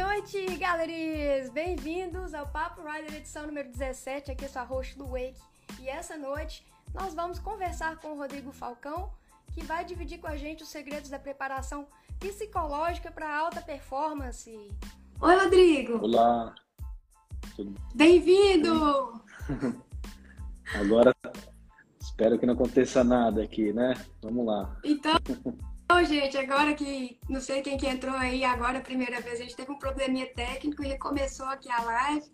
noite, galerinhas! Bem-vindos ao Papo Rider edição número 17, aqui é sua host do Wake. E essa noite nós vamos conversar com o Rodrigo Falcão, que vai dividir com a gente os segredos da preparação psicológica para alta performance. Oi, Rodrigo! Olá! Bem-vindo! Agora espero que não aconteça nada aqui, né? Vamos lá. Então, Bom, gente, agora que não sei quem que entrou aí agora a primeira vez, a gente teve um probleminha técnico e recomeçou aqui a live.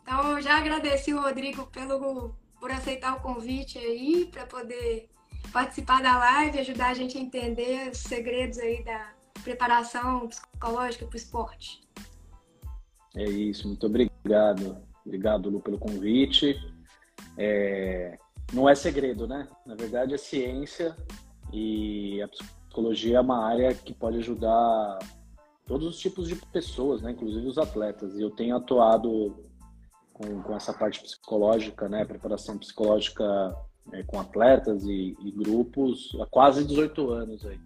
Então, já agradeci o Rodrigo pelo, por aceitar o convite aí para poder participar da live ajudar a gente a entender os segredos aí da preparação psicológica para o esporte. É isso, muito obrigado. Obrigado, Lu, pelo convite. É... Não é segredo, né? Na verdade, é ciência e a psicologia é uma área que pode ajudar todos os tipos de pessoas, né? inclusive os atletas. E eu tenho atuado com, com essa parte psicológica, né? preparação psicológica é, com atletas e, e, grupos há quase 18 anos. Aí.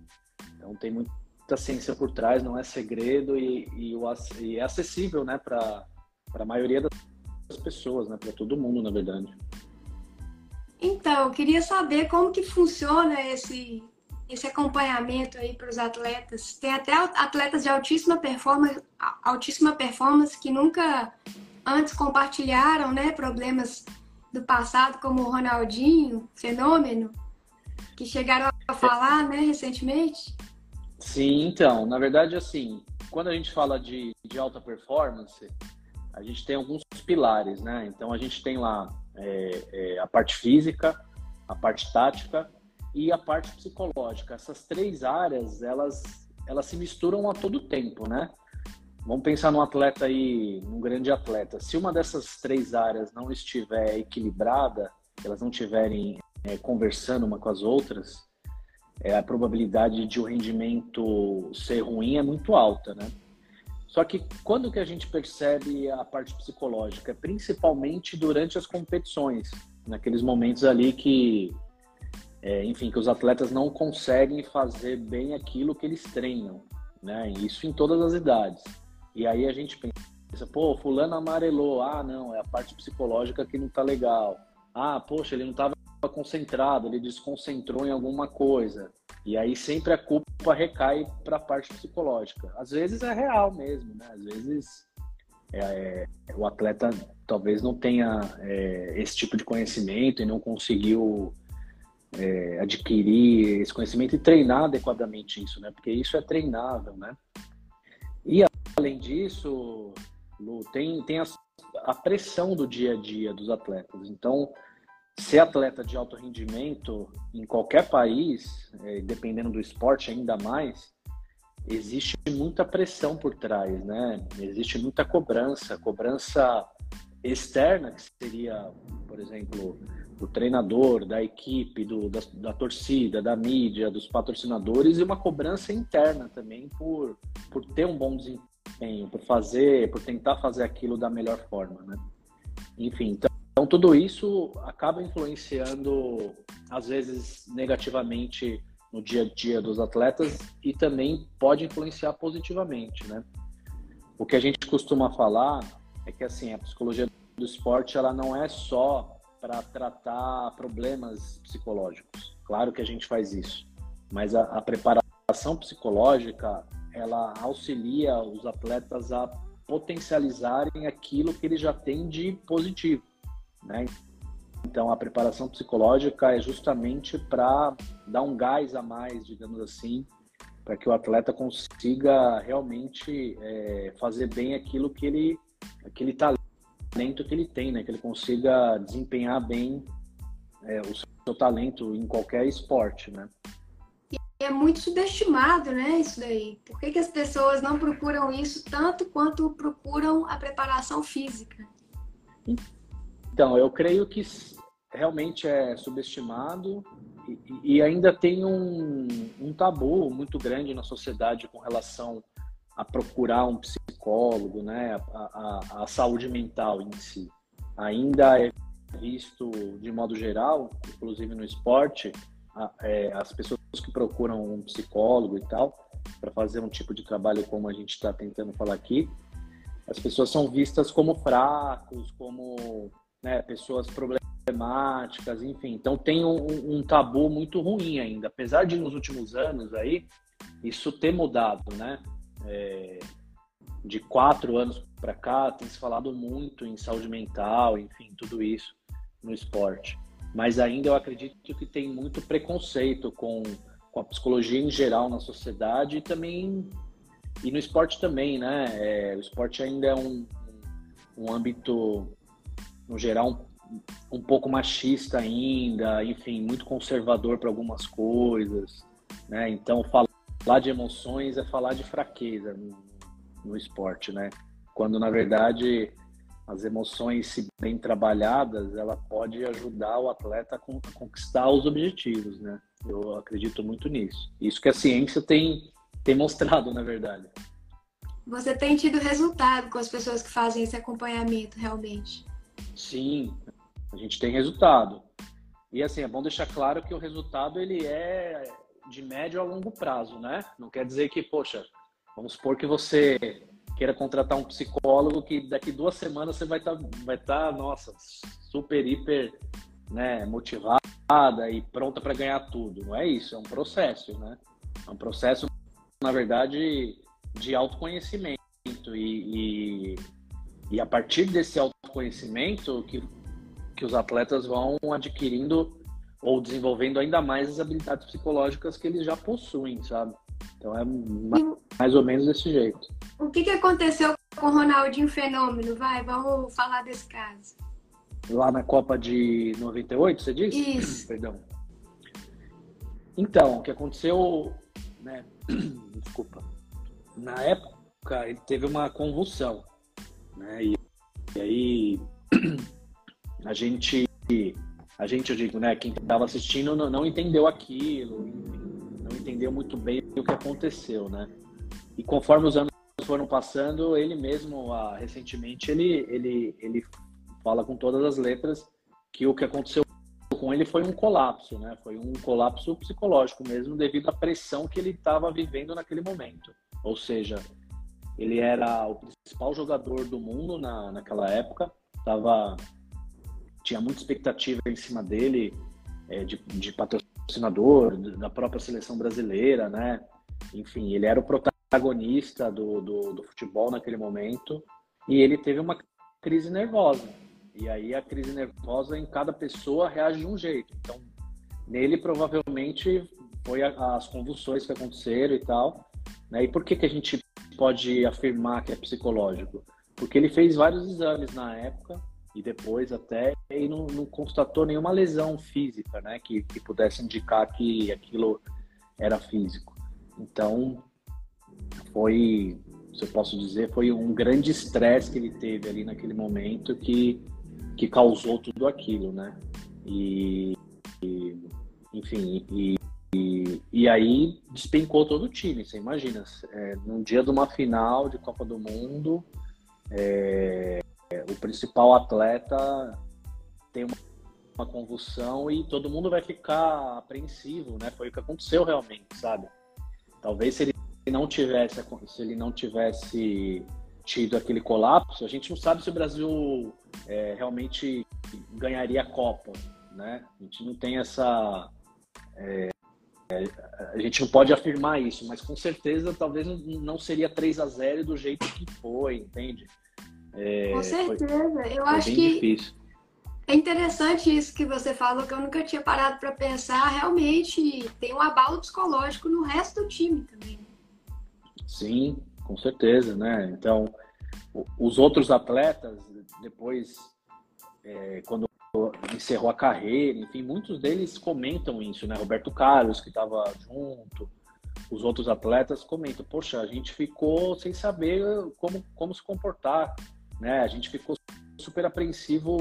Então tem muita ciência por trás, não é segredo e, e, e é acessível né? para a maioria das pessoas, né? para todo mundo, na verdade. Então, eu queria saber como que funciona esse esse acompanhamento aí para os atletas. Tem até atletas de altíssima performance, altíssima performance que nunca antes compartilharam, né, problemas do passado, como o Ronaldinho, fenômeno, que chegaram a falar, né, recentemente. Sim, então, na verdade, assim, quando a gente fala de, de alta performance, a gente tem alguns pilares, né? Então, a gente tem lá é, é, a parte física, a parte tática e a parte psicológica. Essas três áreas, elas, elas se misturam a todo tempo, né? Vamos pensar num atleta aí, num grande atleta. Se uma dessas três áreas não estiver equilibrada, elas não estiverem é, conversando uma com as outras, é, a probabilidade de o rendimento ser ruim é muito alta, né? Só que quando que a gente percebe a parte psicológica? Principalmente durante as competições, naqueles momentos ali que é, enfim, que os atletas não conseguem fazer bem aquilo que eles treinam, né? Isso em todas as idades. E aí a gente pensa, pô, fulano amarelou, ah, não, é a parte psicológica que não tá legal. Ah, poxa, ele não estava concentrado, ele desconcentrou em alguma coisa. E aí sempre a culpa recai para a parte psicológica. Às vezes é real mesmo, né? Às vezes é, é, o atleta talvez não tenha é, esse tipo de conhecimento e não conseguiu é, adquirir esse conhecimento e treinar adequadamente isso, né? Porque isso é treinável, né? E além disso, Lu, tem, tem a, a pressão do dia a dia dos atletas. Então, ser atleta de alto rendimento em qualquer país, é, dependendo do esporte ainda mais, existe muita pressão por trás, né? Existe muita cobrança, cobrança externa, que seria, por exemplo, do treinador, da equipe, do, da, da, torcida, da mídia, dos patrocinadores e uma cobrança interna também por, por ter um bom desempenho, por fazer, por tentar fazer aquilo da melhor forma, né? Enfim, então, então tudo isso acaba influenciando às vezes negativamente no dia a dia dos atletas e também pode influenciar positivamente, né? O que a gente costuma falar é que assim a psicologia do esporte ela não é só para tratar problemas psicológicos. Claro que a gente faz isso, mas a, a preparação psicológica ela auxilia os atletas a potencializarem aquilo que eles já têm de positivo, né? Então a preparação psicológica é justamente para dar um gás a mais, digamos assim, para que o atleta consiga realmente é, fazer bem aquilo que ele, aquele talento talento que ele tem, né? Que ele consiga desempenhar bem é, o seu talento em qualquer esporte, né? E é muito subestimado, né? Isso daí. Por que, que as pessoas não procuram isso tanto quanto procuram a preparação física? Então, eu creio que realmente é subestimado e, e ainda tem um, um tabu muito grande na sociedade com relação a procurar um psicólogo, né? A, a, a, saúde mental em si. Ainda é visto de modo geral, inclusive no esporte, a, é, as pessoas que procuram um psicólogo e tal, para fazer um tipo de trabalho como a gente está tentando falar aqui, as pessoas são vistas como fracos, como né, pessoas problemáticas, enfim. Então tem um, um, tabu muito ruim ainda, apesar de nos últimos anos aí isso ter mudado, né? É, de quatro anos para cá tem se falado muito em saúde mental, enfim, tudo isso no esporte. Mas ainda eu acredito que tem muito preconceito com, com a psicologia em geral na sociedade e também e no esporte também, né? É, o esporte ainda é um, um âmbito, no geral, um, um pouco machista ainda, enfim, muito conservador para algumas coisas, né? Então, de emoções é falar de fraqueza no, no esporte, né? Quando, na verdade, as emoções, se bem trabalhadas, ela pode ajudar o atleta a conquistar os objetivos, né? Eu acredito muito nisso. Isso que a ciência tem tem mostrado, na verdade. Você tem tido resultado com as pessoas que fazem esse acompanhamento, realmente? Sim, a gente tem resultado. E assim, é bom deixar claro que o resultado ele é de médio a longo prazo, né? Não quer dizer que, poxa, vamos supor que você queira contratar um psicólogo que daqui duas semanas você vai estar, tá, vai tá, nossa, super, hiper, né, motivada e pronta para ganhar tudo. Não é isso, é um processo, né? É um processo na verdade, de autoconhecimento. E, e, e a partir desse autoconhecimento que, que os atletas vão adquirindo ou desenvolvendo ainda mais as habilidades psicológicas que eles já possuem, sabe? Então é mais ou menos desse jeito. O que, que aconteceu com o Ronaldinho Fenômeno? Vai, vamos falar desse caso. Lá na Copa de 98, você disse? Isso. Perdão. Então, o que aconteceu, né? desculpa, na época ele teve uma convulsão, né? E, e aí a gente, a gente, eu digo, né? Quem estava assistindo não, não, entendeu aquilo, não entendeu muito bem o que aconteceu, né? E conforme os anos foram passando, ele mesmo, ah, recentemente, ele, ele, ele fala com todas as letras que o que aconteceu com ele foi um colapso, né? Foi um colapso psicológico mesmo, devido à pressão que ele estava vivendo naquele momento. Ou seja, ele era o principal jogador do mundo na, naquela época, tava, tinha muita expectativa em cima dele, é, de, de patrocinador, da própria seleção brasileira, né? Enfim, ele era o protagonista do, do, do futebol naquele momento e ele teve uma crise nervosa e aí a crise nervosa em cada pessoa reage de um jeito. Então, nele provavelmente foi as convulsões que aconteceram e tal. Né? E por que, que a gente pode afirmar que é psicológico? Porque ele fez vários exames na época e depois até e não, não constatou nenhuma lesão física, né? Que, que pudesse indicar que aquilo era físico. Então, foi, se eu posso dizer, foi um grande estresse que ele teve ali naquele momento que que causou tudo aquilo, né? E, e enfim, e, e, e, aí despencou todo o time, você imagina, é, num dia de uma final de Copa do Mundo, é, o principal atleta tem uma, uma, convulsão e todo mundo vai ficar apreensivo, né? Foi o que aconteceu realmente, sabe? Talvez se ele não tivesse, se ele não tivesse tido aquele colapso, a gente não sabe se o Brasil é, realmente ganharia a Copa, né? A gente não tem essa... É, é, a gente não pode afirmar isso, mas com certeza talvez não seria 3 a 0 do jeito que foi, entende? É, com certeza. Foi, eu foi acho que difícil. é interessante isso que você falou, que eu nunca tinha parado para pensar. Realmente tem um abalo psicológico no resto do time também. Sim, com certeza, né? Então, os outros atletas, depois, é, quando encerrou a carreira, enfim, muitos deles comentam isso, né? Roberto Carlos, que estava junto, os outros atletas comentam: Poxa, a gente ficou sem saber como, como se comportar, né? A gente ficou super apreensivo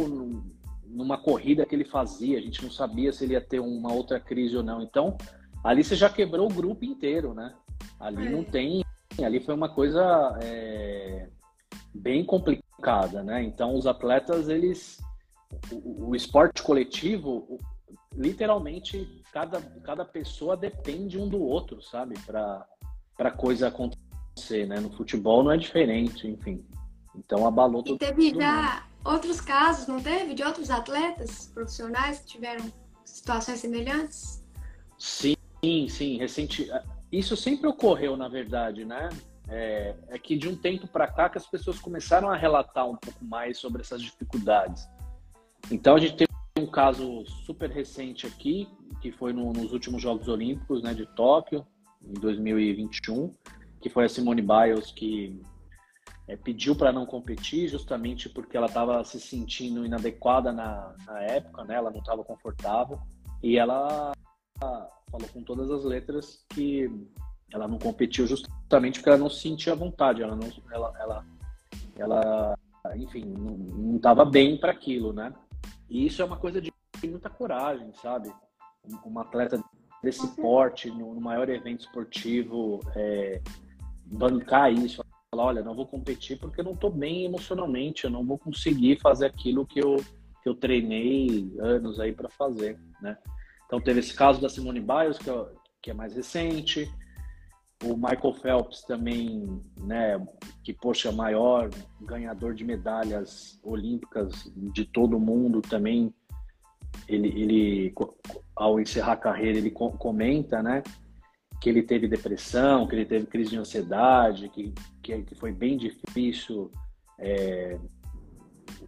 numa corrida que ele fazia, a gente não sabia se ele ia ter uma outra crise ou não. Então, ali você já quebrou o grupo inteiro, né? Ali é. não tem ali foi uma coisa é, bem complicada, né? Então os atletas eles o, o esporte coletivo literalmente cada, cada pessoa depende um do outro, sabe? Para coisa acontecer, né? No futebol não é diferente, enfim. Então abalou todo E teve já outros casos, não teve? De outros atletas profissionais que tiveram situações semelhantes? Sim, sim. Recente... Isso sempre ocorreu, na verdade, né? É, é que de um tempo para cá que as pessoas começaram a relatar um pouco mais sobre essas dificuldades. Então a gente tem um caso super recente aqui, que foi no, nos últimos Jogos Olímpicos né, de Tóquio, em 2021, que foi a Simone Biles que é, pediu para não competir justamente porque ela estava se sentindo inadequada na, na época, né? Ela não estava confortável e ela falou com todas as letras que ela não competiu justamente porque ela não se sentia à vontade, ela não, ela, ela, ela enfim, não estava bem para aquilo, né? E isso é uma coisa de muita coragem, sabe? Uma atleta desse porte, no, no maior evento esportivo, é, bancar isso, falar, olha, não vou competir porque não estou bem emocionalmente, eu não vou conseguir fazer aquilo que eu, que eu treinei anos aí para fazer, né? Então teve esse caso da Simone Biles, que, é, que é mais recente, o Michael Phelps também, né, que poxa, maior ganhador de medalhas olímpicas de todo o mundo também, ele, ele ao encerrar a carreira, ele comenta, né, que ele teve depressão, que ele teve crise de ansiedade, que, que, que foi bem difícil é,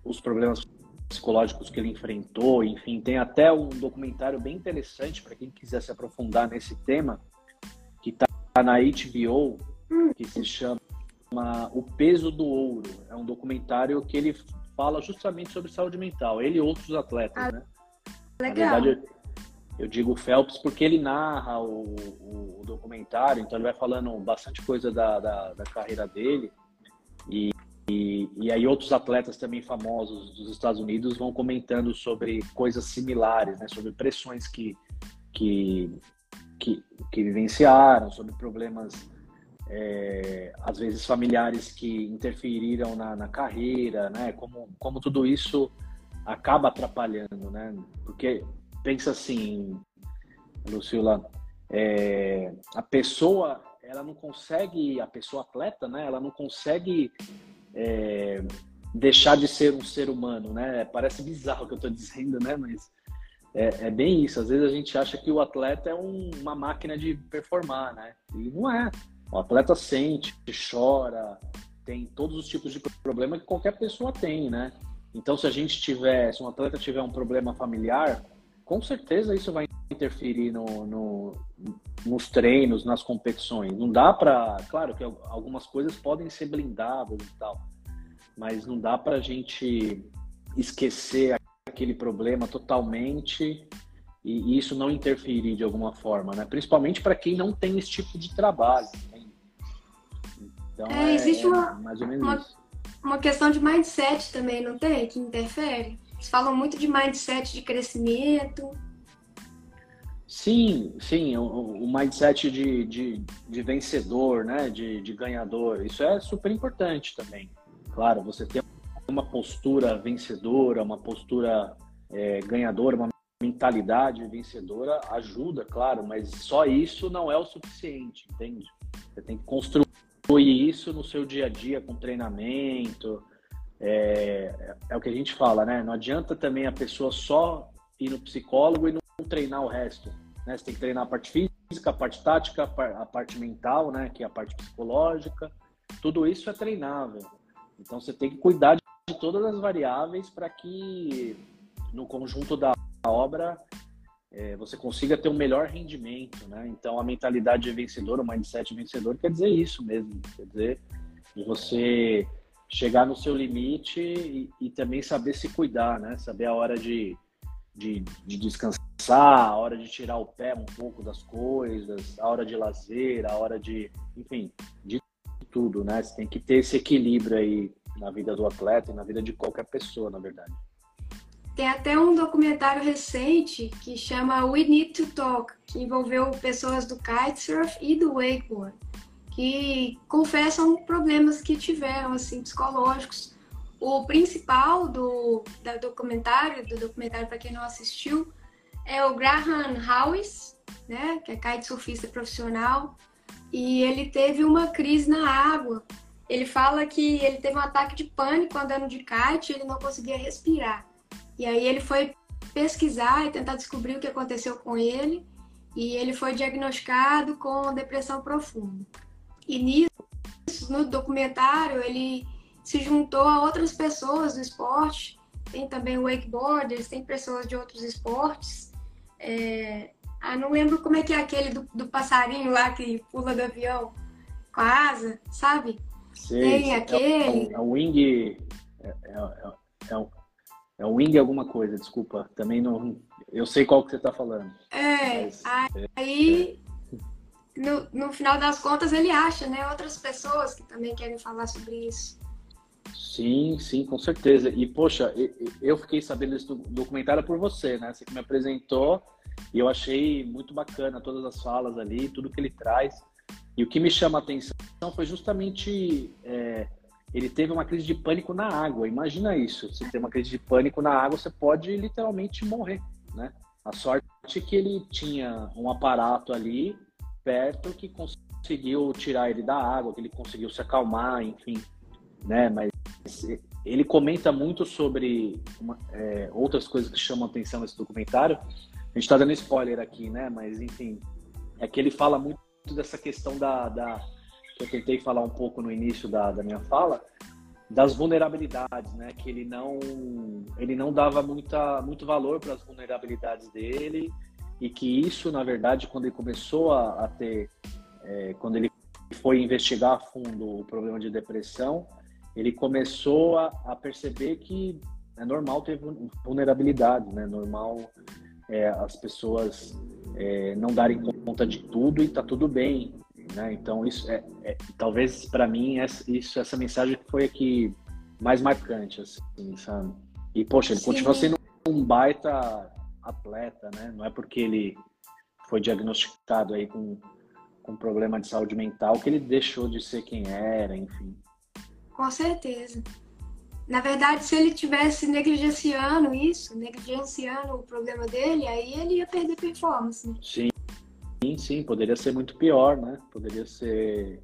os problemas psicológicos que ele enfrentou, enfim, tem até um documentário bem interessante para quem quiser se aprofundar nesse tema, que está na HBO, que se chama O Peso do Ouro. É um documentário que ele fala justamente sobre saúde mental, ele e outros atletas, ah, né? Legal. Na verdade, eu digo Phelps porque ele narra o, o, o, documentário, então ele vai falando bastante coisa da, da, da carreira dele. E, e, e, aí outros atletas também famosos dos Estados Unidos vão comentando sobre coisas similares, né? Sobre pressões que, que, que, que vivenciaram, sobre problemas, é, às vezes familiares que interferiram na, na carreira, né? Como, como tudo isso acaba atrapalhando, né? Porque pensa assim, Lucila, é, a pessoa, ela não consegue, a pessoa atleta, né? Ela não consegue é, deixar de ser um ser humano, né? Parece bizarro o que eu estou dizendo, né? Mas é, é, bem isso. Às vezes a gente acha que o atleta é um, uma máquina de performar, né? E não é. O atleta sente, chora, tem todos os tipos de problema que qualquer pessoa tem, né? Então, se a gente tiver, se um atleta tiver um problema familiar, com certeza isso vai interferir no, no, nos treinos, nas competições. Não dá para, claro que algumas coisas podem ser blindadas e tal, mas não dá para a gente esquecer aquele problema totalmente e, isso não interferir de alguma forma, né? Principalmente para quem não tem esse tipo de trabalho. Né? Então é, existe é uma, mais ou menos uma, isso. uma questão de mindset também, não tem? Que interfere? Falam muito de mindset de crescimento. Sim, sim, o, o mindset de, de, de, vencedor, né? De, de ganhador. Isso é super importante também. Claro, você tem uma postura vencedora, uma postura é, ganhadora, uma mentalidade vencedora ajuda, claro, mas só isso não é o suficiente, entende? Você tem que construir isso no seu dia a dia com treinamento, é, é o que a gente fala, né? Não adianta também a pessoa só ir no psicólogo e não treinar o resto. Né? Você tem que treinar a parte física, a parte tática, a parte mental, né? Que é a parte psicológica. Tudo isso é treinável. Então você tem que cuidar de todas as variáveis para que no conjunto da obra é, você consiga ter um melhor rendimento, né? Então a mentalidade vencedora, o mindset vencedor quer dizer isso mesmo, quer dizer você chegar no seu limite e, e, também saber se cuidar, né? Saber a hora de, de, de, descansar, a hora de tirar o pé um pouco das coisas, a hora de lazer, a hora de, enfim, de tudo, né? Você tem que ter esse equilíbrio aí na vida do atleta e na vida de qualquer pessoa, na verdade. Tem até um documentário recente que chama We Need to Talk, que envolveu pessoas do kitesurf e do wakeboard que confessam problemas que tiveram, assim, psicológicos. O principal do, do documentário, do documentário para quem não assistiu, é o Graham Howes, né, que é kitesurfista profissional, e ele teve uma crise na água ele fala que ele teve um ataque de pânico andando de kite e ele não conseguia respirar. E aí ele foi pesquisar e tentar descobrir o que aconteceu com ele e ele foi diagnosticado com depressão profunda. E nisso, no documentário, ele se juntou a outras pessoas do esporte, tem também wakeboarders, tem pessoas de outros esportes. É... Ah, não lembro como é que é aquele do, do passarinho lá que pula do avião com a asa, sabe? Sei, tem aquele. É, o wing. É, é, é, um, é um wing alguma coisa, desculpa. Também não. Eu sei qual que você está falando. É, mas, aí. No, no final das contas, ele acha, né? Outras pessoas que também querem falar sobre isso. Sim, sim, com certeza. E, poxa, eu fiquei sabendo desse documentário por você, né? Você que me apresentou e eu achei muito bacana todas as falas ali, tudo que ele traz. E o que me chama a atenção foi justamente é, ele teve uma crise de pânico na água. Imagina isso. Você tem uma crise de pânico na água, você pode literalmente morrer, né? A sorte é que ele tinha um aparato ali perto que conseguiu tirar ele da água, que ele conseguiu se acalmar, enfim, né? Mas ele comenta muito sobre uma, é, outras coisas que chamam atenção nesse documentário. A gente está dando spoiler aqui, né? Mas enfim, é que ele fala muito dessa questão da, da que eu tentei falar um pouco no início da, da minha fala, das vulnerabilidades, né? Que ele não ele não dava muita, muito valor para as vulnerabilidades dele e que isso, na verdade, quando ele começou a, a ter, é, quando ele foi investigar a fundo o problema de depressão, ele começou a, a perceber que é normal ter vulnerabilidade, né? Normal é, as pessoas é, não darem conta de tudo e tá tudo bem, né? Então isso é, é talvez para mim essa, isso essa mensagem foi aqui mais marcante, assim, sabe? E poxa, ele Sim. continua sendo um baita atleta, né? Não é porque ele foi diagnosticado aí com com problema de saúde mental que ele deixou de ser quem era, enfim. Com certeza. Na verdade, se ele tivesse negligenciando isso, negligenciando o problema dele, aí ele ia perder performance. Né? Sim, sim, sim, poderia ser muito pior, né? Poderia ser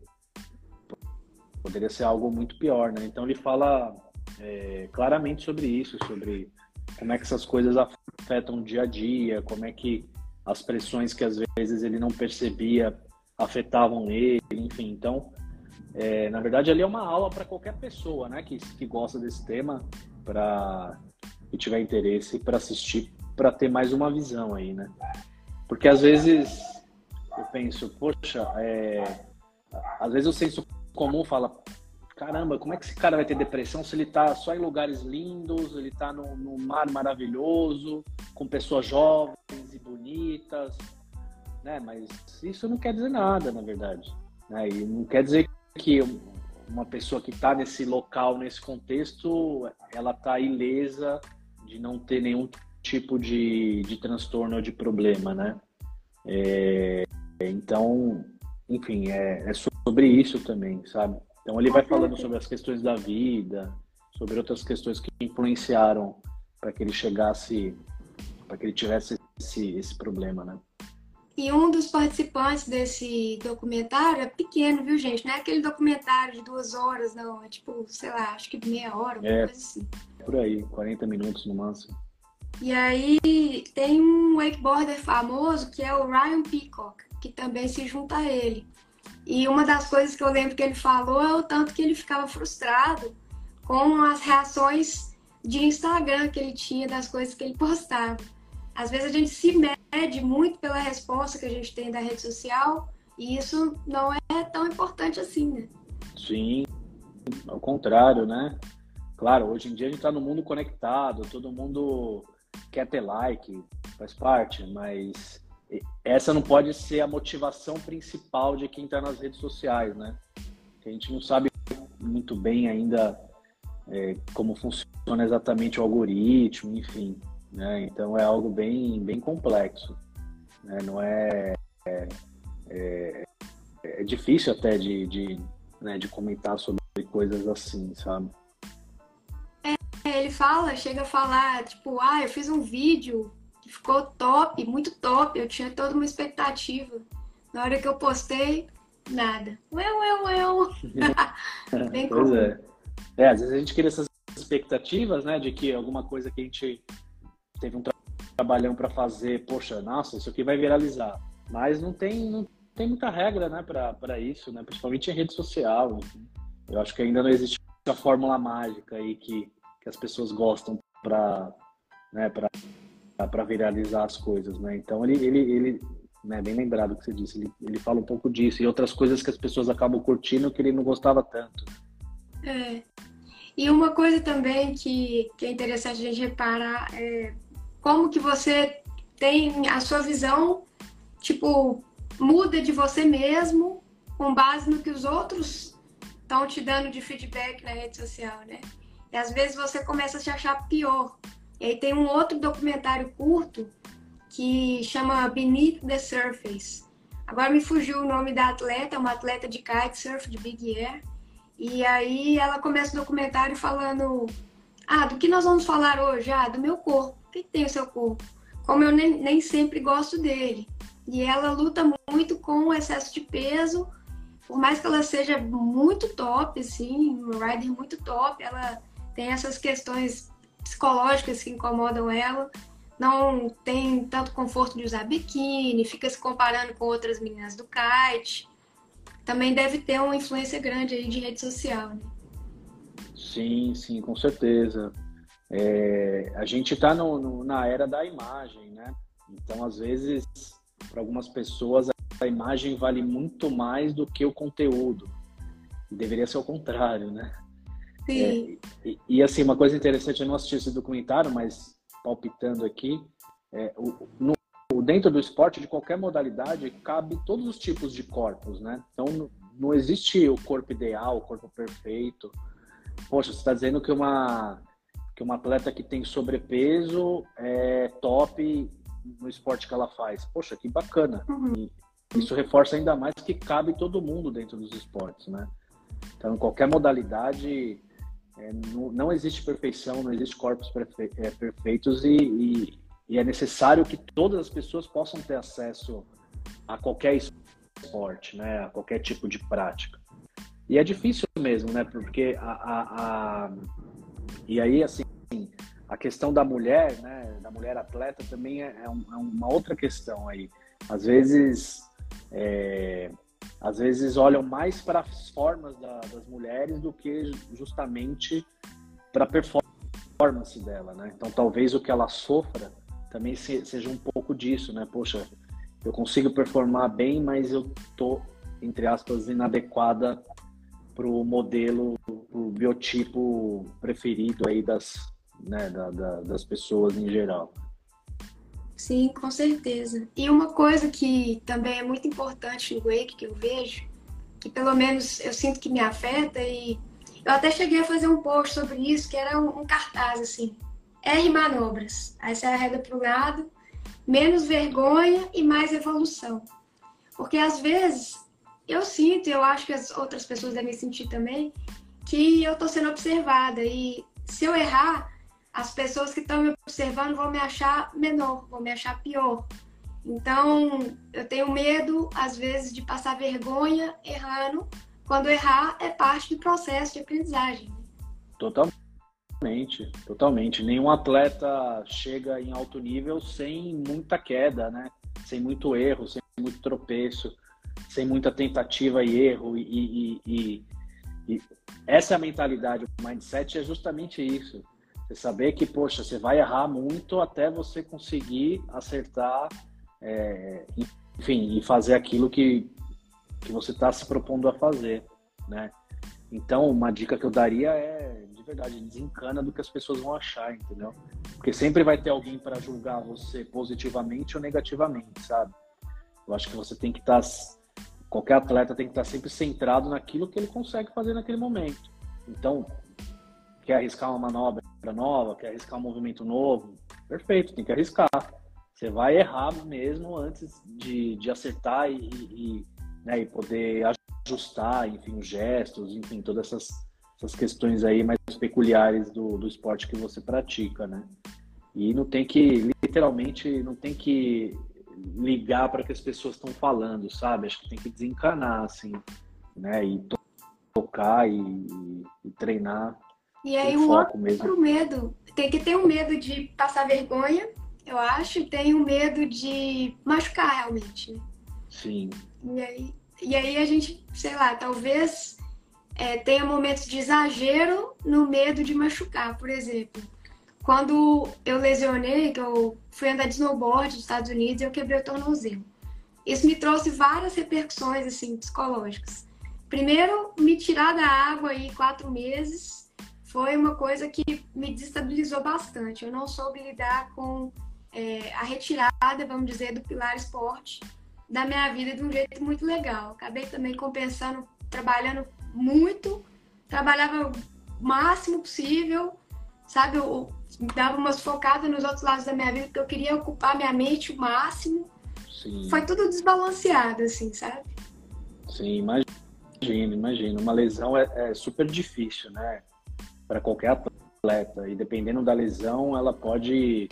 poderia ser algo muito pior, né? Então ele fala é, claramente sobre isso, sobre como é que essas coisas afetam o dia a dia, como é que as pressões que às vezes ele não percebia afetavam ele, enfim. Então é, na verdade, ali é uma aula para qualquer pessoa, né, que, que gosta desse tema, para que tiver interesse para assistir, para ter mais uma visão aí, né? Porque às vezes eu penso, poxa, é... às vezes o senso comum fala, caramba, como é que esse cara vai ter depressão se ele está só em lugares lindos, ele no, no, mar maravilhoso, com pessoas jovens e bonitas, né? Mas isso não quer dizer nada, na verdade. Né? E não quer dizer que uma pessoa que está nesse local, nesse contexto, ela está ilesa de não ter nenhum tipo de, de transtorno ou de problema, né? É, então, enfim, é, é, sobre isso também, sabe? Então ele vai falando sobre as questões da vida, sobre outras questões que influenciaram para que ele chegasse, para que ele tivesse esse, esse problema, né? E um dos participantes desse documentário é pequeno, viu, gente? Não é aquele documentário de duas horas, não. É tipo, sei lá, acho que meia hora, uma é, coisa assim. Por aí, 40 minutos no máximo. E aí tem um wakeboarder famoso que é o Ryan Peacock, que também se junta a ele. E uma das coisas que eu lembro que ele falou é o tanto que ele ficava frustrado com as reações de Instagram que ele tinha das coisas que ele postava. Às vezes a gente se mede muito pela resposta que a gente tem da rede social e isso não é tão importante assim, né? Sim, ao contrário, né? Claro, hoje em dia a gente está no mundo conectado, todo mundo quer ter like, faz parte, mas essa não pode ser a motivação principal de quem está nas redes sociais, né? A gente não sabe muito bem ainda é, como funciona exatamente o algoritmo, enfim. Né? Então é algo bem, bem complexo. Né? Não é, é, é, é difícil até de, de, né, de comentar sobre coisas assim, sabe? É, ele fala, chega a falar, tipo, ah, eu fiz um vídeo que ficou top, muito top, eu tinha toda uma expectativa. Na hora que eu postei, nada. Ué, ué. Bem pois comum. é. É, às vezes a gente cria essas expectativas, né, de que alguma coisa que a gente teve um tra trabalhão para fazer, poxa, nossa, isso aqui vai viralizar. Mas não tem, não tem muita regra, né, para isso, né, principalmente em rede social. Enfim. Eu acho que ainda não existe a fórmula mágica aí que, que as pessoas gostam para né, para viralizar as coisas, né? Então ele, ele, ele né, bem lembrado que você disse, ele, ele fala um pouco disso e outras coisas que as pessoas acabam curtindo que ele não gostava tanto. É. E uma coisa também que, que é interessante a gente reparar é como que você tem a sua visão, tipo, muda de você mesmo com base no que os outros estão te dando de feedback na rede social, né? E às vezes você começa a se achar pior. E aí tem um outro documentário curto que chama Beneath the Surface. Agora me fugiu o nome da atleta, uma atleta de kitesurf, de Big Air. E aí ela começa o documentário falando: Ah, do que nós vamos falar hoje? Ah, do meu corpo. O que tem o seu corpo? Como eu nem, nem sempre gosto dele. E ela luta muito com o excesso de peso. Por mais que ela seja muito top, assim, um rider muito top, ela tem essas questões psicológicas que incomodam ela. Não tem tanto conforto de usar biquíni, fica se comparando com outras meninas do kite também deve ter uma influência grande aí de rede social, né? Sim, sim, com certeza. É, a gente está na era da imagem, né? Então, às vezes, para algumas pessoas, a imagem vale muito mais do que o conteúdo. Deveria ser o contrário, né? Sim. É, e, e, assim, uma coisa interessante, eu não assisti esse documentário, mas palpitando aqui, é, o, no, dentro do esporte, de qualquer modalidade, cabe todos os tipos de corpos, né? Então, não existe o corpo ideal, o corpo perfeito. Poxa, você está dizendo que uma, que uma atleta que tem sobrepeso é top no esporte que ela faz. Poxa, que bacana. Uhum. isso reforça ainda mais que cabe todo mundo dentro dos esportes, né? Então, qualquer modalidade, é, não, não, existe perfeição, não existe corpos perfe é, perfeitos e, e, e é necessário que todas as pessoas possam ter acesso a qualquer esporte, né? A qualquer tipo de prática. E é difícil mesmo, né? Porque a, a, a... e aí assim a questão da mulher, né? Da mulher atleta também é, é, um, é uma outra questão aí. Às vezes é, às vezes olham mais para as formas da, das mulheres do que justamente para a performance dela, né? Então talvez o que ela sofra também seja um pouco disso, né? Poxa, eu consigo performar bem, mas eu tô, entre aspas, inadequada para o modelo, o biotipo preferido aí das, né, da, da, das pessoas em geral. Sim, com certeza. E uma coisa que também é muito importante no Wake, que eu vejo, que pelo menos eu sinto que me afeta, e eu até cheguei a fazer um post sobre isso, que era um, um cartaz, assim, R manobras. Aí você arreda para o lado, menos vergonha e mais evolução. Porque às vezes eu sinto, eu acho que as outras pessoas devem sentir também, que eu estou sendo observada. E se eu errar, as pessoas que estão me observando vão me achar menor, vão me achar pior. Então, eu tenho medo, às vezes, de passar vergonha errando, quando errar é parte do processo de aprendizagem. Totalmente. Totalmente, totalmente. Nenhum atleta chega em alto nível sem muita queda, né? Sem muito erro, sem muito tropeço, sem muita tentativa e erro. E, e, e, e essa é mentalidade, o mindset é justamente isso. Você saber que, poxa, você vai errar muito até você conseguir acertar, é, enfim, e fazer aquilo que, que você está se propondo a fazer, né? Então, uma dica que eu daria é verdade, desencana do que as pessoas vão achar, entendeu? Porque sempre vai ter alguém para julgar você positivamente ou negativamente, sabe? Eu acho que você tem que estar. Tá, qualquer atleta tem que estar tá sempre centrado naquilo que ele consegue fazer naquele momento. Então, quer arriscar uma manobra nova, quer arriscar um movimento novo, perfeito, tem que arriscar. Você vai errar mesmo antes de, de acertar e, e, né, e poder ajustar, enfim, os gestos, enfim, todas essas essas questões aí mais peculiares do, do esporte que você pratica, né? E não tem que, literalmente, não tem que ligar para que as pessoas estão falando, sabe? Acho que tem que desencanar, assim, né? E to tocar e, e, treinar. E aí o outro mesmo. medo, tem que ter um medo de passar vergonha, eu acho, e tem o um medo de machucar realmente. Sim. E aí, e aí a gente, sei lá, talvez é, tenha momentos de exagero no medo de machucar, por exemplo. Quando eu lesionei, que eu fui andar de snowboard nos Estados Unidos, eu quebrei o tornozelo. Isso me trouxe várias repercussões assim psicológicas. Primeiro, me tirar da água aí quatro meses foi uma coisa que me desestabilizou bastante. Eu não soube lidar com é, a retirada, vamos dizer, do pilar esporte da minha vida de um jeito muito legal. Acabei também compensando, trabalhando muito, trabalhava o máximo possível, sabe? Eu, dava umas focadas nos outros lados da minha vida, porque eu queria ocupar minha mente o máximo. Sim. Foi tudo desbalanceado, assim, sabe? Sim, imagino, imagino. Uma lesão é, é super difícil, né? Para qualquer atleta. E dependendo da lesão, ela pode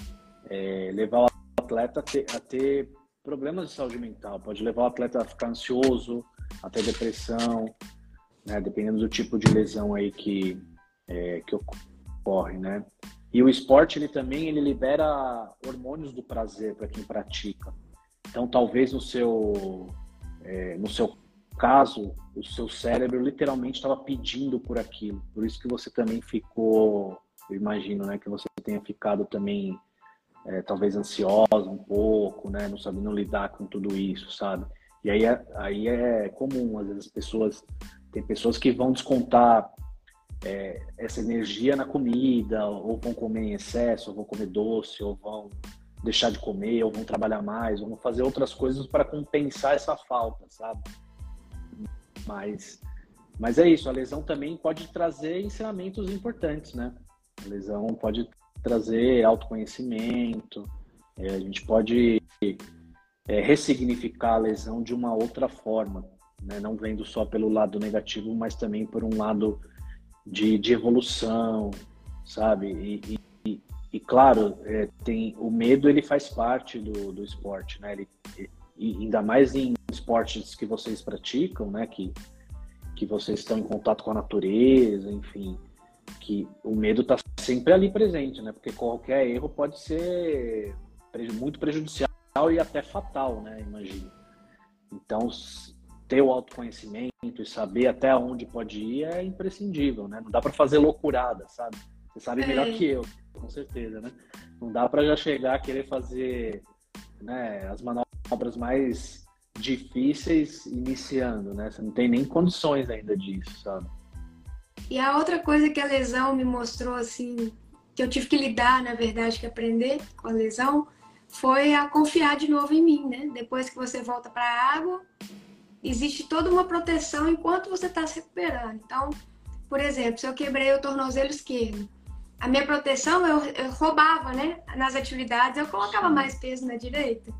é, levar o atleta a ter, a ter problemas de saúde mental. Pode levar o atleta a ficar ansioso, a ter depressão, né? Dependendo do tipo de lesão aí que, é, que ocorre, né? E o esporte ele também ele libera hormônios do prazer para quem pratica. Então talvez no seu é, no seu caso o seu cérebro literalmente estava pedindo por aquilo. Por isso que você também ficou, eu imagino, né, que você tenha ficado também é, talvez ansiosa um pouco, né, não sabendo lidar com tudo isso, sabe? E aí é, aí é comum, às vezes as pessoas tem pessoas que vão descontar é, essa energia na comida, ou vão comer em excesso, ou vão comer doce, ou vão deixar de comer, ou vão trabalhar mais, ou vão fazer outras coisas para compensar essa falta, sabe? Mas, mas é isso, a lesão também pode trazer ensinamentos importantes, né? A lesão pode trazer autoconhecimento, é, a gente pode é, ressignificar a lesão de uma outra forma, né? não vendo só pelo lado negativo, mas também por um lado de, de evolução, sabe? E, e, e claro, é, tem o medo ele faz parte do, do esporte, né? Ele, e ainda mais em esportes que vocês praticam, né? Que, que vocês estão em contato com a natureza, enfim, que o medo está sempre ali presente, né? Porque qualquer erro pode ser muito prejudicial e até fatal, né? Imagino. Então, ter o autoconhecimento e saber até onde pode ir é imprescindível, né? Não dá para fazer loucurada, sabe? Você sabe melhor é. que eu, com certeza, né? Não dá para já chegar a querer fazer né, as manobras mais difíceis iniciando, né? Você não tem nem condições ainda disso, sabe? E a outra coisa que a lesão me mostrou, assim, que eu tive que lidar, na verdade, que aprender com a lesão, foi a confiar de novo em mim, né? Depois que você volta para a água, existe toda uma proteção enquanto você está se recuperando. Então, por exemplo, se eu quebrei o tornozelo esquerdo, a minha proteção eu, eu roubava, né? Nas atividades, eu colocava mais peso na direita.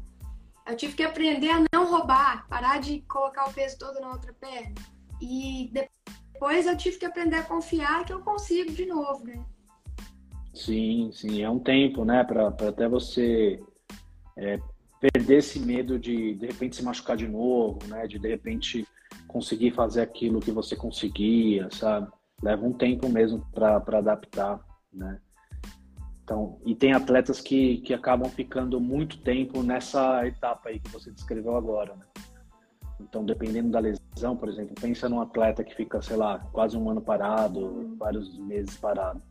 Eu tive que aprender a não roubar, parar de colocar o peso todo na outra perna. E depois eu tive que aprender a confiar que eu consigo de novo, né? Sim, sim, é um tempo, né? Para até você é, perder esse medo de de repente se machucar de novo, né? De de repente conseguir fazer aquilo que você conseguia, sabe? Leva um tempo mesmo para adaptar, né? Então, e tem atletas que, que acabam ficando muito tempo nessa etapa aí que você descreveu agora, né? Então, dependendo da lesão, por exemplo, pensa num atleta que fica, sei lá, quase um ano parado, vários meses parado.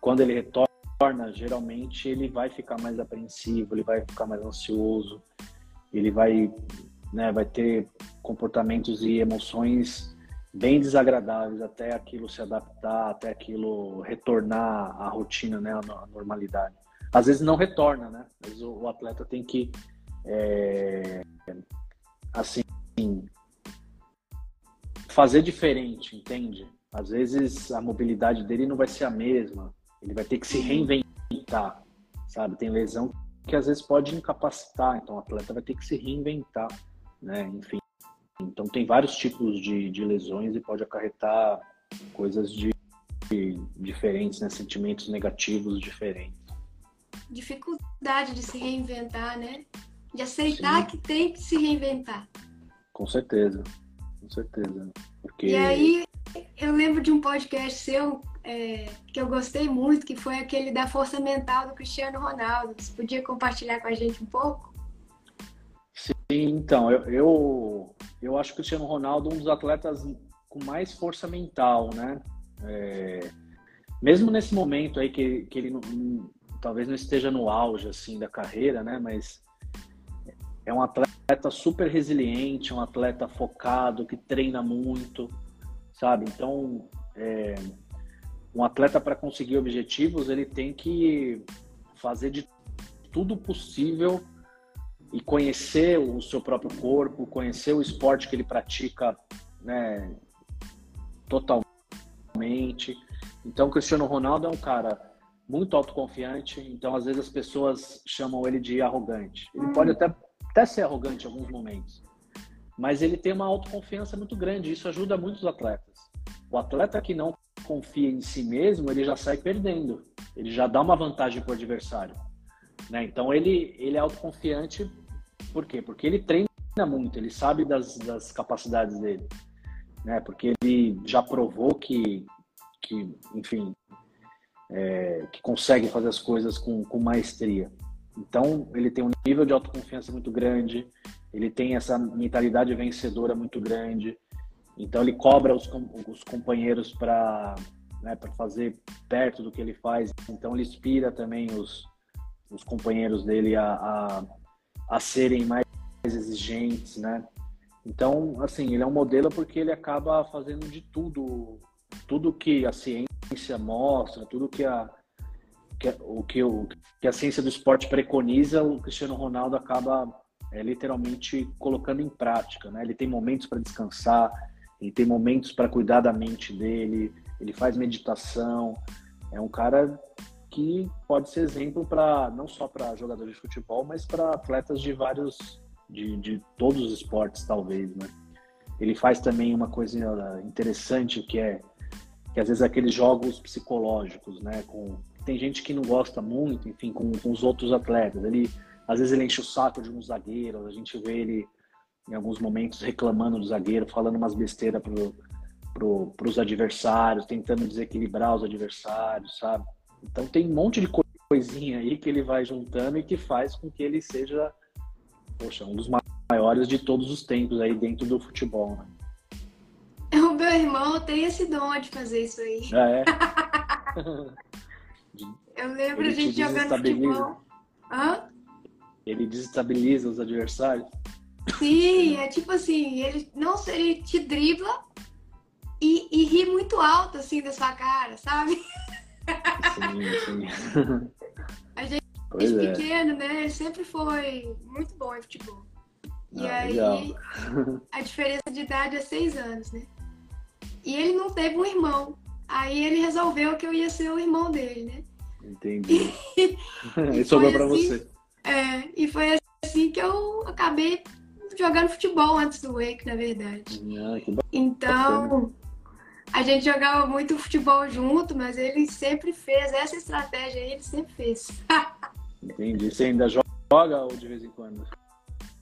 Quando ele retorna torna, geralmente ele vai ficar mais apreensivo, ele vai ficar mais ansioso, ele vai, né, vai ter comportamentos e emoções bem desagradáveis até aquilo se adaptar, até aquilo retornar à rotina, né, à normalidade. Às vezes não retorna, né? Mas o, o atleta tem que, é, assim, fazer diferente, entende? Às vezes a mobilidade dele não vai ser a mesma, ele vai ter que se reinventar, sabe? Tem lesão que às vezes pode incapacitar, então o atleta vai ter que se reinventar, né? Enfim. Então tem vários tipos de, de lesões e pode acarretar coisas de, de diferentes, né? Sentimentos negativos diferentes. Dificuldade de se reinventar, né? De aceitar Sim. que tem que se reinventar. Com certeza, com certeza. Porque... E aí, eu lembro de um podcast seu é, que eu gostei muito, que foi aquele da força mental do Cristiano Ronaldo. Você podia compartilhar com a gente um pouco? Sim, então, eu, eu, eu acho o Cristiano Ronaldo um dos atletas com mais força mental, né? É, mesmo nesse momento aí que, que ele não, talvez não esteja no auge assim da carreira, né? Mas é um atleta super resiliente, um atleta focado, que treina muito, sabe? Então, é, um atleta para conseguir objetivos, ele tem que fazer de tudo possível e conhecer o seu próprio corpo, conhecer o esporte que ele pratica, né, totalmente. Então, o Cristiano Ronaldo é um cara muito autoconfiante, então às vezes as pessoas chamam ele de arrogante. Ele pode até, até ser arrogante em alguns momentos, mas ele tem uma autoconfiança muito grande, isso ajuda muitos atletas. O atleta que não confia em si mesmo, ele já sai perdendo, ele já dá uma vantagem para o adversário. Né? Então ele, ele é autoconfiante, por quê? Porque ele treina muito, ele sabe das, das capacidades dele. Né? Porque ele já provou que, que enfim, é, que consegue fazer as coisas com, com maestria. Então, ele tem um nível de autoconfiança muito grande, ele tem essa mentalidade vencedora muito grande, então ele cobra os, os companheiros para né, fazer perto do que ele faz, então ele inspira também os, os companheiros dele a, a, a serem mais exigentes, né? Então, assim, ele é um modelo porque ele acaba fazendo de tudo, tudo que a ciência mostra, tudo que a, que, o, que, o, que a ciência do esporte preconiza, o Cristiano Ronaldo acaba é, literalmente colocando em prática, né? Ele tem momentos para descansar, ele tem momentos para cuidar da mente dele, ele faz meditação. É um cara que pode ser exemplo para não só para jogadores de futebol, mas para atletas de vários de, de todos os esportes, talvez, né? Ele faz também uma coisa interessante que é que às vezes aqueles jogos psicológicos, né? Com tem gente que não gosta muito, enfim, com, com os outros atletas. Ele às vezes ele enche o saco de um zagueiro, a gente vê ele em alguns momentos reclamando do zagueiro, falando umas besteiras pro, pro, pros adversários, tentando desequilibrar os adversários, sabe? Então tem um monte de coisinha aí que ele vai juntando e que faz com que ele seja poxa, um dos maiores de todos os tempos aí dentro do futebol, né? O meu irmão tem esse dom de fazer isso aí. Ah, é? Eu lembro a gente jogando futebol. Hã? Ele desestabiliza os adversários? Sim, é tipo assim, ele não ele te dribla e, e ri muito alto assim da sua cara, sabe? Sim, sim. A gente Pois Desde é. pequeno, né? Sempre foi muito bom em futebol. E ah, aí, legal. a diferença de idade é seis anos, né? E ele não teve um irmão. Aí ele resolveu que eu ia ser o irmão dele, né? Entendi. e, e sobrou pra assim, você. É, e foi assim que eu acabei jogando futebol antes do Wake, na verdade. Ah, que então, a gente jogava muito futebol junto, mas ele sempre fez essa estratégia aí, ele sempre fez. Entendi. Você ainda joga ou de vez em quando?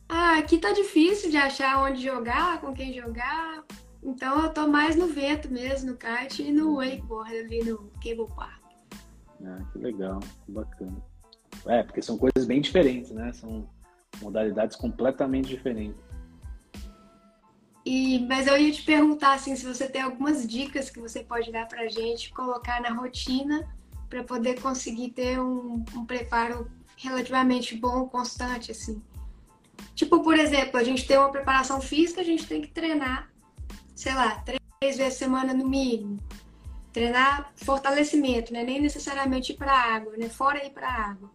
Ah, aqui tá difícil de achar onde jogar, com quem jogar. Então eu tô mais no vento mesmo, no kart e no wakeboard ali no Cable Park. Ah, que legal, que bacana. É, porque são coisas bem diferentes, né? São modalidades completamente diferentes. E, mas eu ia te perguntar assim, se você tem algumas dicas que você pode dar pra gente colocar na rotina para poder conseguir ter um, um, preparo relativamente bom, constante, assim. Tipo, por exemplo, a gente tem uma preparação física, a gente tem que treinar, sei lá, três vezes semana no mínimo. Treinar fortalecimento, né? Nem necessariamente ir para água, né? Fora ir para água.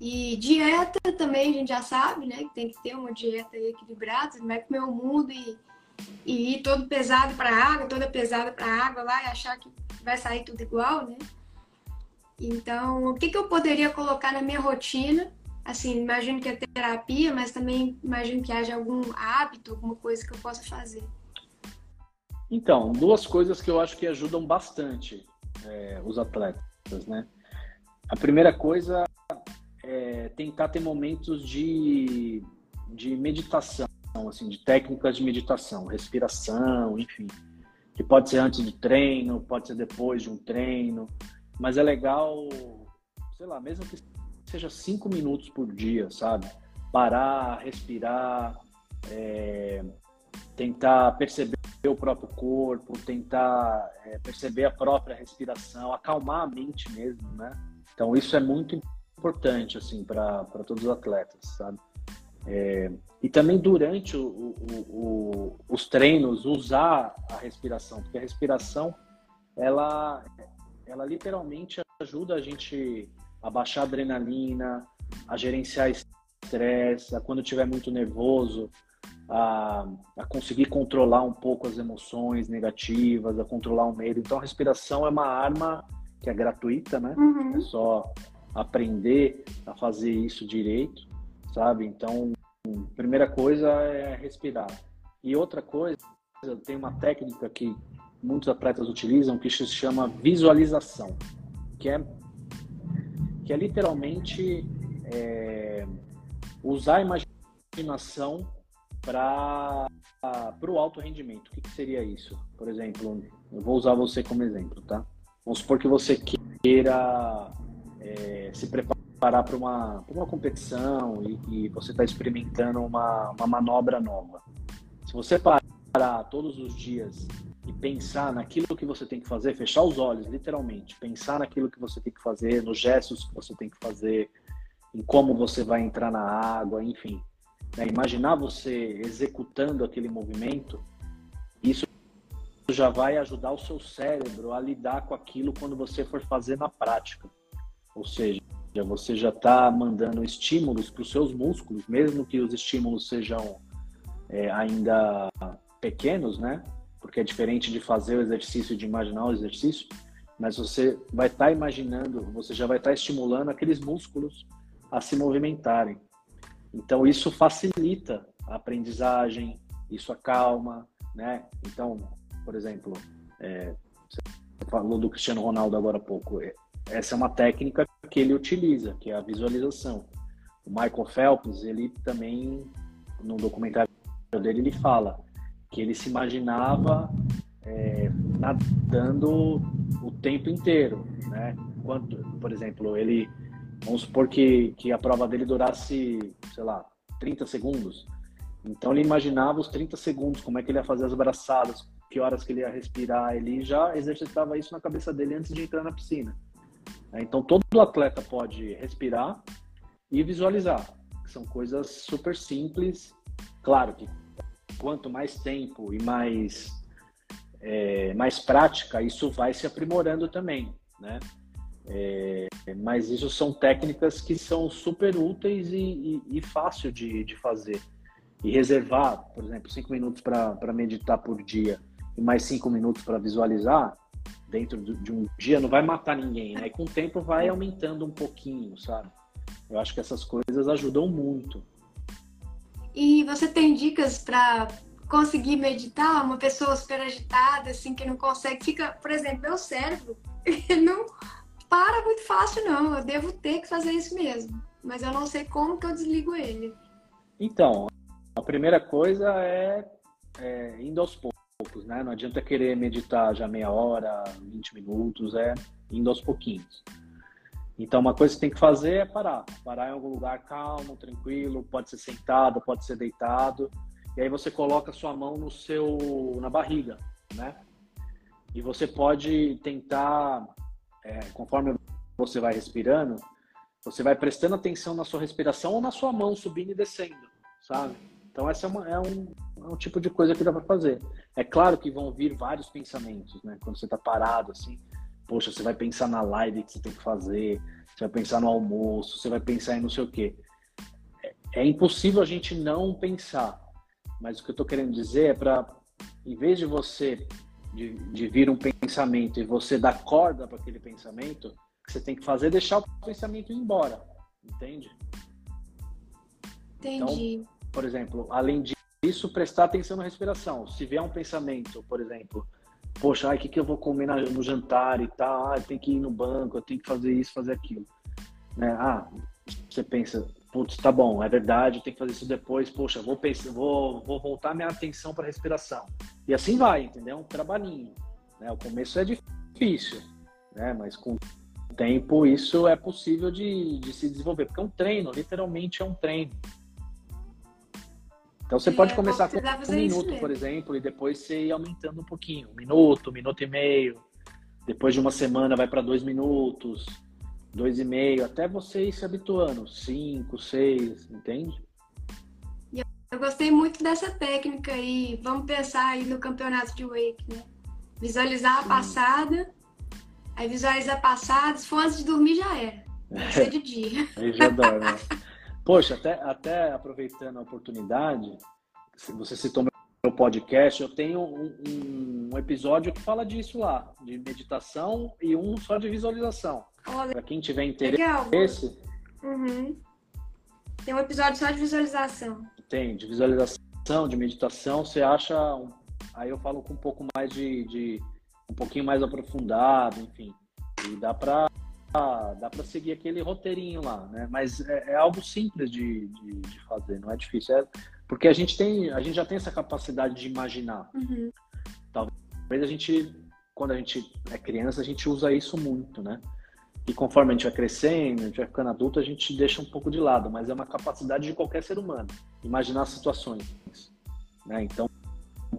E dieta também a gente já sabe, né? Que tem que ter uma dieta equilibrada, não vai comer o mundo e, e ir todo pesado para água, toda pesada para água lá e achar que vai sair tudo igual, né? Então, o que, que eu poderia colocar na minha rotina? Assim, imagino que é terapia, mas também imagino que haja algum hábito, alguma coisa que eu possa fazer. Então, duas coisas que eu acho que ajudam bastante é, os atletas, né? A primeira coisa é, tentar ter momentos de, de meditação, assim, de técnicas de meditação, respiração, enfim. Que pode ser antes do treino, pode ser depois de um treino, mas é legal, sei lá, mesmo que seja cinco minutos por dia, sabe? Parar, respirar, é, tentar perceber o próprio corpo, tentar é, perceber a própria respiração, acalmar a mente mesmo, né? Então isso é muito importante assim para todos os atletas, sabe? É, e também durante o, o, o, os treinos usar a respiração, porque a respiração ela ela literalmente ajuda a gente a baixar a adrenalina, a gerenciar estresse, a quando estiver muito nervoso, a, a, conseguir controlar um pouco as emoções negativas, a controlar o medo. Então, a respiração é uma arma que é gratuita, né? Uhum. É só aprender a fazer isso direito, sabe? Então, primeira coisa é respirar. E outra coisa, tem uma técnica que muitos atletas utilizam que se chama visualização, que é que é literalmente é, usar a imaginação para o alto rendimento. O que, que, seria isso? Por exemplo, eu vou usar você como exemplo, tá? Vamos supor que você queira é, se preparar para uma, uma competição e, e você está experimentando uma, uma manobra nova. Se você parar todos os dias e pensar naquilo que você tem que fazer, fechar os olhos, literalmente, pensar naquilo que você tem que fazer, nos gestos que você tem que fazer, em como você vai entrar na água, enfim né, imaginar você executando aquele movimento, isso já vai ajudar o seu cérebro a lidar com aquilo quando você for fazer na prática. Ou seja, você já está mandando estímulos para os seus músculos, mesmo que os estímulos sejam é, ainda pequenos, né? Porque é diferente de fazer o exercício de imaginar o exercício, mas você vai estar tá imaginando, você já vai estar tá estimulando aqueles músculos a se movimentarem. Então, isso facilita a aprendizagem, isso acalma, né? Então, por exemplo, é, você falou do Cristiano Ronaldo agora há pouco. Essa é uma técnica que ele utiliza, que é a visualização. O Michael Phelps, ele também, no documentário dele, ele fala que ele se imaginava é, nadando o tempo inteiro, né? Quando, por exemplo, ele Vamos supor que, que a prova dele durasse, sei lá, 30 segundos. Então ele imaginava os 30 segundos, como é que ele ia fazer as braçadas, que horas que ele ia respirar. Ele já exercitava isso na cabeça dele antes de entrar na piscina. É, então todo atleta pode respirar e visualizar. São coisas super simples. Claro que quanto mais tempo e mais, é, mais prática, isso vai se aprimorando também, né? É, mas isso são técnicas que são super úteis e, e, e fácil de, de fazer. E reservar, por exemplo, cinco minutos para meditar por dia e mais cinco minutos para visualizar dentro de um dia não vai matar ninguém, né? E com o tempo vai aumentando um pouquinho, sabe? Eu acho que essas coisas ajudam muito. E você tem dicas para conseguir meditar? Uma pessoa super agitada, assim, que não consegue, fica, por exemplo, meu cérebro, não para muito fácil, não. Eu devo ter que fazer isso mesmo. Mas eu não sei como que eu desligo ele. Então, a primeira coisa é, é indo aos poucos, né? Não adianta querer meditar já meia hora, 20 minutos, é indo aos pouquinhos. Então, uma coisa que tem que fazer é parar. Parar em algum lugar calmo, tranquilo, pode ser sentado, pode ser deitado. E aí você coloca sua mão no seu, na barriga, né? E você pode tentar é, conforme você vai respirando, você vai prestando atenção na sua respiração ou na sua mão subindo e descendo, sabe? Então essa é, uma, é, um, é um tipo de coisa que dá para fazer. É claro que vão vir vários pensamentos, né? Quando você está parado assim, poxa, você vai pensar na live que você tem que fazer, você vai pensar no almoço, você vai pensar em não sei o quê. É, é impossível a gente não pensar. Mas o que eu estou querendo dizer é para, em vez de você de, de vir um pensamento e você dar corda para aquele pensamento, o que você tem que fazer é deixar o pensamento ir embora, entende? Entendi. Então, por exemplo, além disso, prestar atenção na respiração. Se vier um pensamento, por exemplo, poxa, o que, que eu vou comer no jantar e tal, ah, tem que ir no banco, eu tenho que fazer isso, fazer aquilo. Né? Ah, você pensa, putz, tá bom, é verdade, eu tenho que fazer isso depois, poxa, vou pensar, vou, vou voltar minha atenção para a respiração. E assim vai, entendeu? Um trabalhinho. Né? O começo é difícil, né? Mas com o tempo isso é possível de, de se desenvolver, porque é um treino, literalmente é um treino. Então você é, pode começar com um minuto, por exemplo, e depois você ir aumentando um pouquinho. Um minuto, um minuto e meio. Depois de uma semana vai para dois minutos, dois e meio, até você ir se habituando. Cinco, seis, entende? Eu gostei muito dessa técnica aí. Vamos pensar aí no campeonato de wake, né? Visualizar a passada, aí visualizar a passada, se for antes de dormir já era. Vai ser de dia. aí já dá, né? Poxa, até, até aproveitando a oportunidade, você citou meu podcast, eu tenho um, um, episódio que fala disso lá, de meditação e um só de visualização. Para quem tiver interesse. Uhum. Tem um episódio só de visualização. Tem, de visualização, de meditação, você acha. Aí eu falo com um pouco mais de, de um pouquinho mais aprofundado, enfim. E dá para dá para seguir aquele roteirinho lá, né? Mas é, é algo simples de, de, de, fazer, não é difícil. É, porque a gente tem, a gente já tem essa capacidade de imaginar. Uhum. Talvez a gente, quando a gente é criança, a gente usa isso muito, né? E conforme a gente vai crescendo, a gente vai ficando adulto, a gente deixa um pouco de lado, mas é uma capacidade de qualquer ser humano, imaginar situações. Né? Então,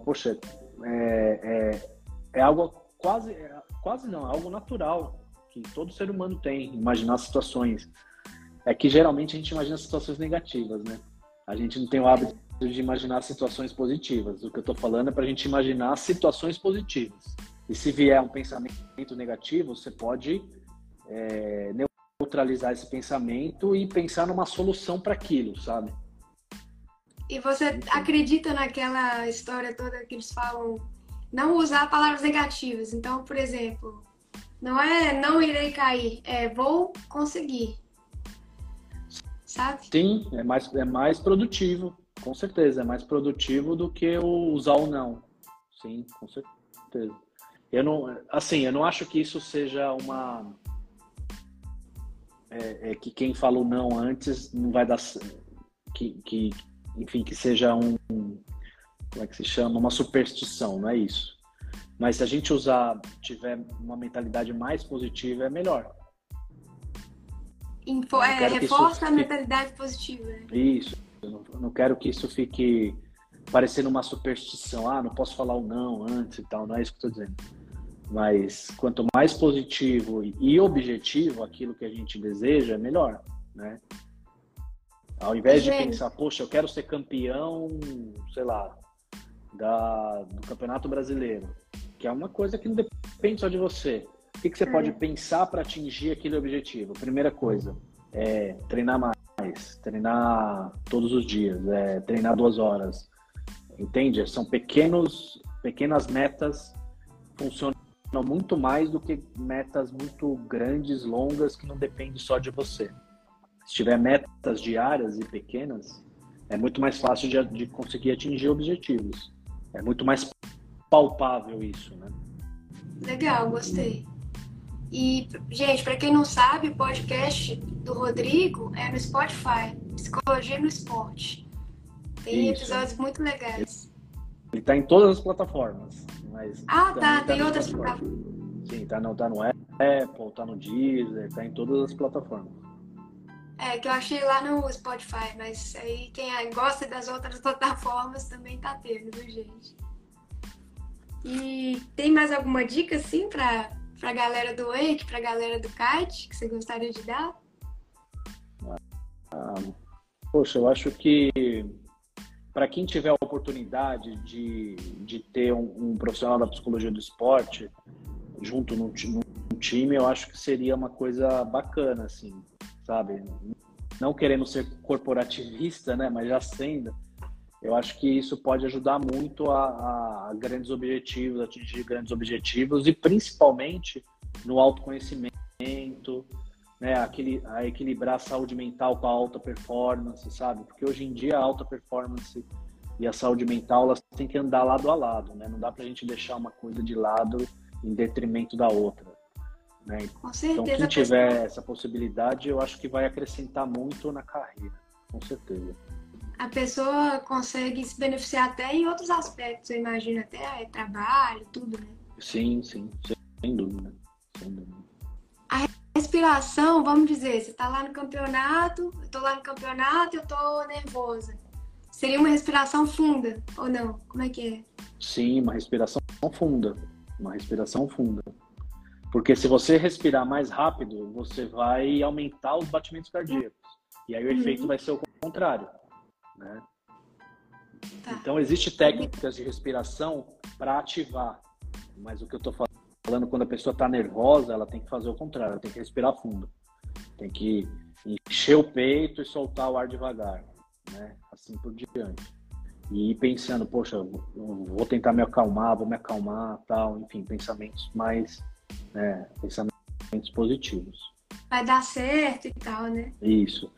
poxa, é, é, é algo quase, é, quase não, é algo natural que todo ser humano tem, imaginar situações. É que geralmente a gente imagina situações negativas, né? A gente não tem o hábito de imaginar situações positivas. O que eu estou falando é para a gente imaginar situações positivas. E se vier um pensamento negativo, você pode é, neutralizar esse pensamento e pensar numa solução para aquilo, sabe? E você acredita naquela história toda que eles falam não usar palavras negativas? Então, por exemplo, não é não irei cair, é vou conseguir. Sabe? Sim, é mais, é mais produtivo, com certeza. É mais produtivo do que o usar o não. Sim, com certeza. Eu não, assim, eu não acho que isso seja uma. É, é que quem falou não antes não vai dar. Que, que, enfim, que seja um. Como é que se chama? Uma superstição, não é isso. Mas se a gente usar, tiver uma mentalidade mais positiva, é melhor. Info, é, reforça a mentalidade positiva. Né? Isso. Eu não, eu não, quero que isso fique parecendo uma superstição. Ah, não posso falar o não antes e tal. Não é isso que eu estou dizendo. Mas quanto mais positivo e objetivo aquilo que a gente deseja, é melhor, né? Ao invés de pensar, poxa, eu quero ser campeão, sei lá, da, do Campeonato Brasileiro que é uma coisa que não depende só de você. O que, que você é. pode pensar para atingir aquele objetivo? Primeira coisa é treinar mais, treinar todos os dias, é, treinar duas horas. Entende? São pequenos, pequenas metas, funcionam muito mais do que metas muito grandes, longas, que não dependem só de você. Se tiver metas diárias e pequenas, é muito mais fácil de, de conseguir atingir objetivos. É muito mais palpável isso, né? Legal, gostei. E, gente, para quem não sabe, o podcast do Rodrigo é no Spotify, Psicologia no Esporte. Tem isso. episódios muito legais. Ele está em todas as plataformas. Mas ah, tá, tem tá outras plataformas. Sim, tá no, tá no Apple, tá no Deezer, tá em todas as plataformas. É, que eu achei lá no Spotify, mas aí quem gosta das outras plataformas também tá tendo, viu, gente? E tem mais alguma dica, assim, para a galera do Wake, para a galera do kite, que você gostaria de dar? Ah, poxa, eu acho que para quem tiver a oportunidade de, de ter um, um, profissional da psicologia do esporte junto no, time, eu acho que seria uma coisa bacana, assim, sabe? Não querendo ser corporativista, né, mas já sendo, eu acho que isso pode ajudar muito a, a grandes objetivos, atingir grandes objetivos e principalmente no autoconhecimento, né, aquele, a equilibrar a saúde mental com a alta performance, sabe? Porque hoje em dia a alta performance e a saúde mental elas têm que andar lado a lado, né? Não dá para a gente deixar uma coisa de lado em detrimento da outra. Né? Com certeza. Então, quem tiver essa possibilidade, eu acho que vai acrescentar muito na carreira, com certeza. A pessoa consegue se beneficiar até em outros aspectos, eu imagino, até trabalho, tudo, né? Sim, sim, sem dúvida. Sem dúvida. A respiração, vamos dizer, você está lá no campeonato, eu estou lá no campeonato e eu estou nervosa. Seria uma respiração funda ou não? Como é que é? Sim, uma respiração funda. Uma respiração funda. Porque se você respirar mais rápido, você vai aumentar os batimentos cardíacos. E aí o uhum. efeito vai ser o contrário. Né? Tá. Então, existem técnicas de respiração para ativar. Mas o que eu estou falando, quando a pessoa está nervosa, ela tem que fazer o contrário, ela tem que respirar fundo. Tem que encher o peito e soltar o ar devagar. Né? Assim por diante. E pensando, poxa, vou tentar me acalmar, vou me acalmar, tal, enfim, pensamentos mais, né, pensamentos positivos. Vai dar certo e tal, né? Isso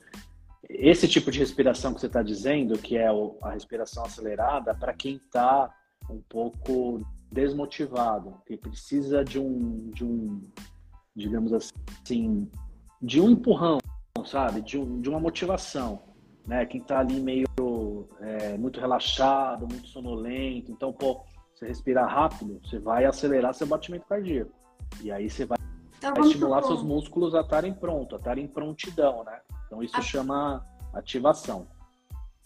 esse tipo de respiração que você está dizendo, que é a respiração acelerada, para quem está um pouco desmotivado, que precisa de um, de um, digamos assim, de um empurrão, sabe, de, um, de uma motivação, né? Quem está ali meio é, muito relaxado, muito sonolento, então, pô, você respirar rápido, você vai acelerar seu batimento cardíaco e aí você vai, então, estimular seus músculos a estarem prontos, a estarem em prontidão, né? Então isso a... chama ativação.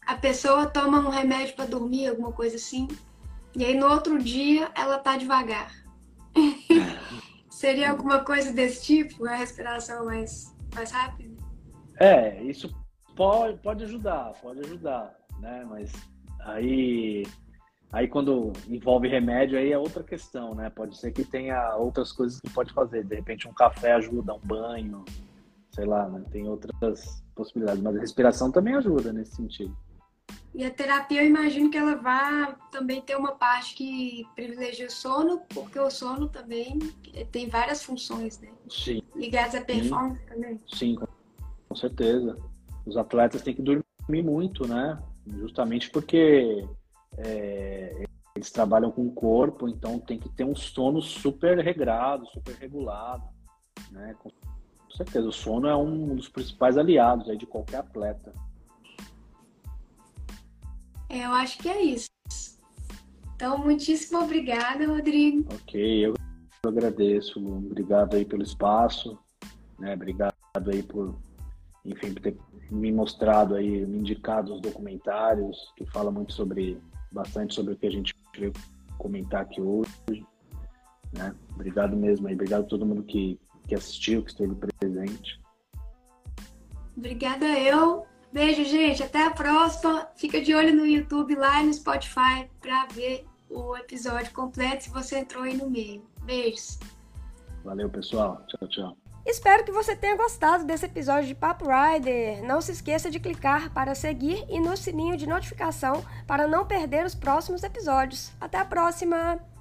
A pessoa toma um remédio para dormir, alguma coisa assim, e aí no outro dia ela tá devagar. Seria alguma coisa desse tipo? A respiração mais, mais rápida? É, isso pode, pode ajudar, pode ajudar, né? Mas aí, aí quando envolve remédio, aí é outra questão, né? Pode ser que tenha outras coisas que pode fazer. De repente um café ajuda, um banho, sei lá, né? tem outras possibilidades, mas a respiração também ajuda nesse sentido. E a terapia, eu imagino que ela vai também ter uma parte que privilegia o sono, porque o sono também tem várias funções, né? Sim. Ligadas à performance Sim. também. Sim, com certeza. Os atletas têm que dormir muito, né? Justamente porque é, eles trabalham com o corpo, então tem que ter um sono super regrado, super regulado, né? Com certeza, o sono é um dos principais aliados aí de qualquer atleta. É, eu acho que é isso. Então, muitíssimo obrigada, Rodrigo. Ok, eu agradeço. Obrigado aí pelo espaço, né? Obrigado aí por, enfim, por ter me mostrado aí, me indicado os documentários que falam muito sobre, bastante sobre o que a gente veio comentar aqui hoje. Né? Obrigado mesmo aí, obrigado a todo mundo que que assistiu, que esteve presente. Obrigada eu. Beijo, gente. Até a próxima. Fica de olho no YouTube, lá no Spotify, para ver o episódio completo se você entrou aí no meio. Beijos. Valeu, pessoal. Tchau, tchau. Espero que você tenha gostado desse episódio de Papo Rider. Não se esqueça de clicar para seguir e no sininho de notificação para não perder os próximos episódios. Até a próxima!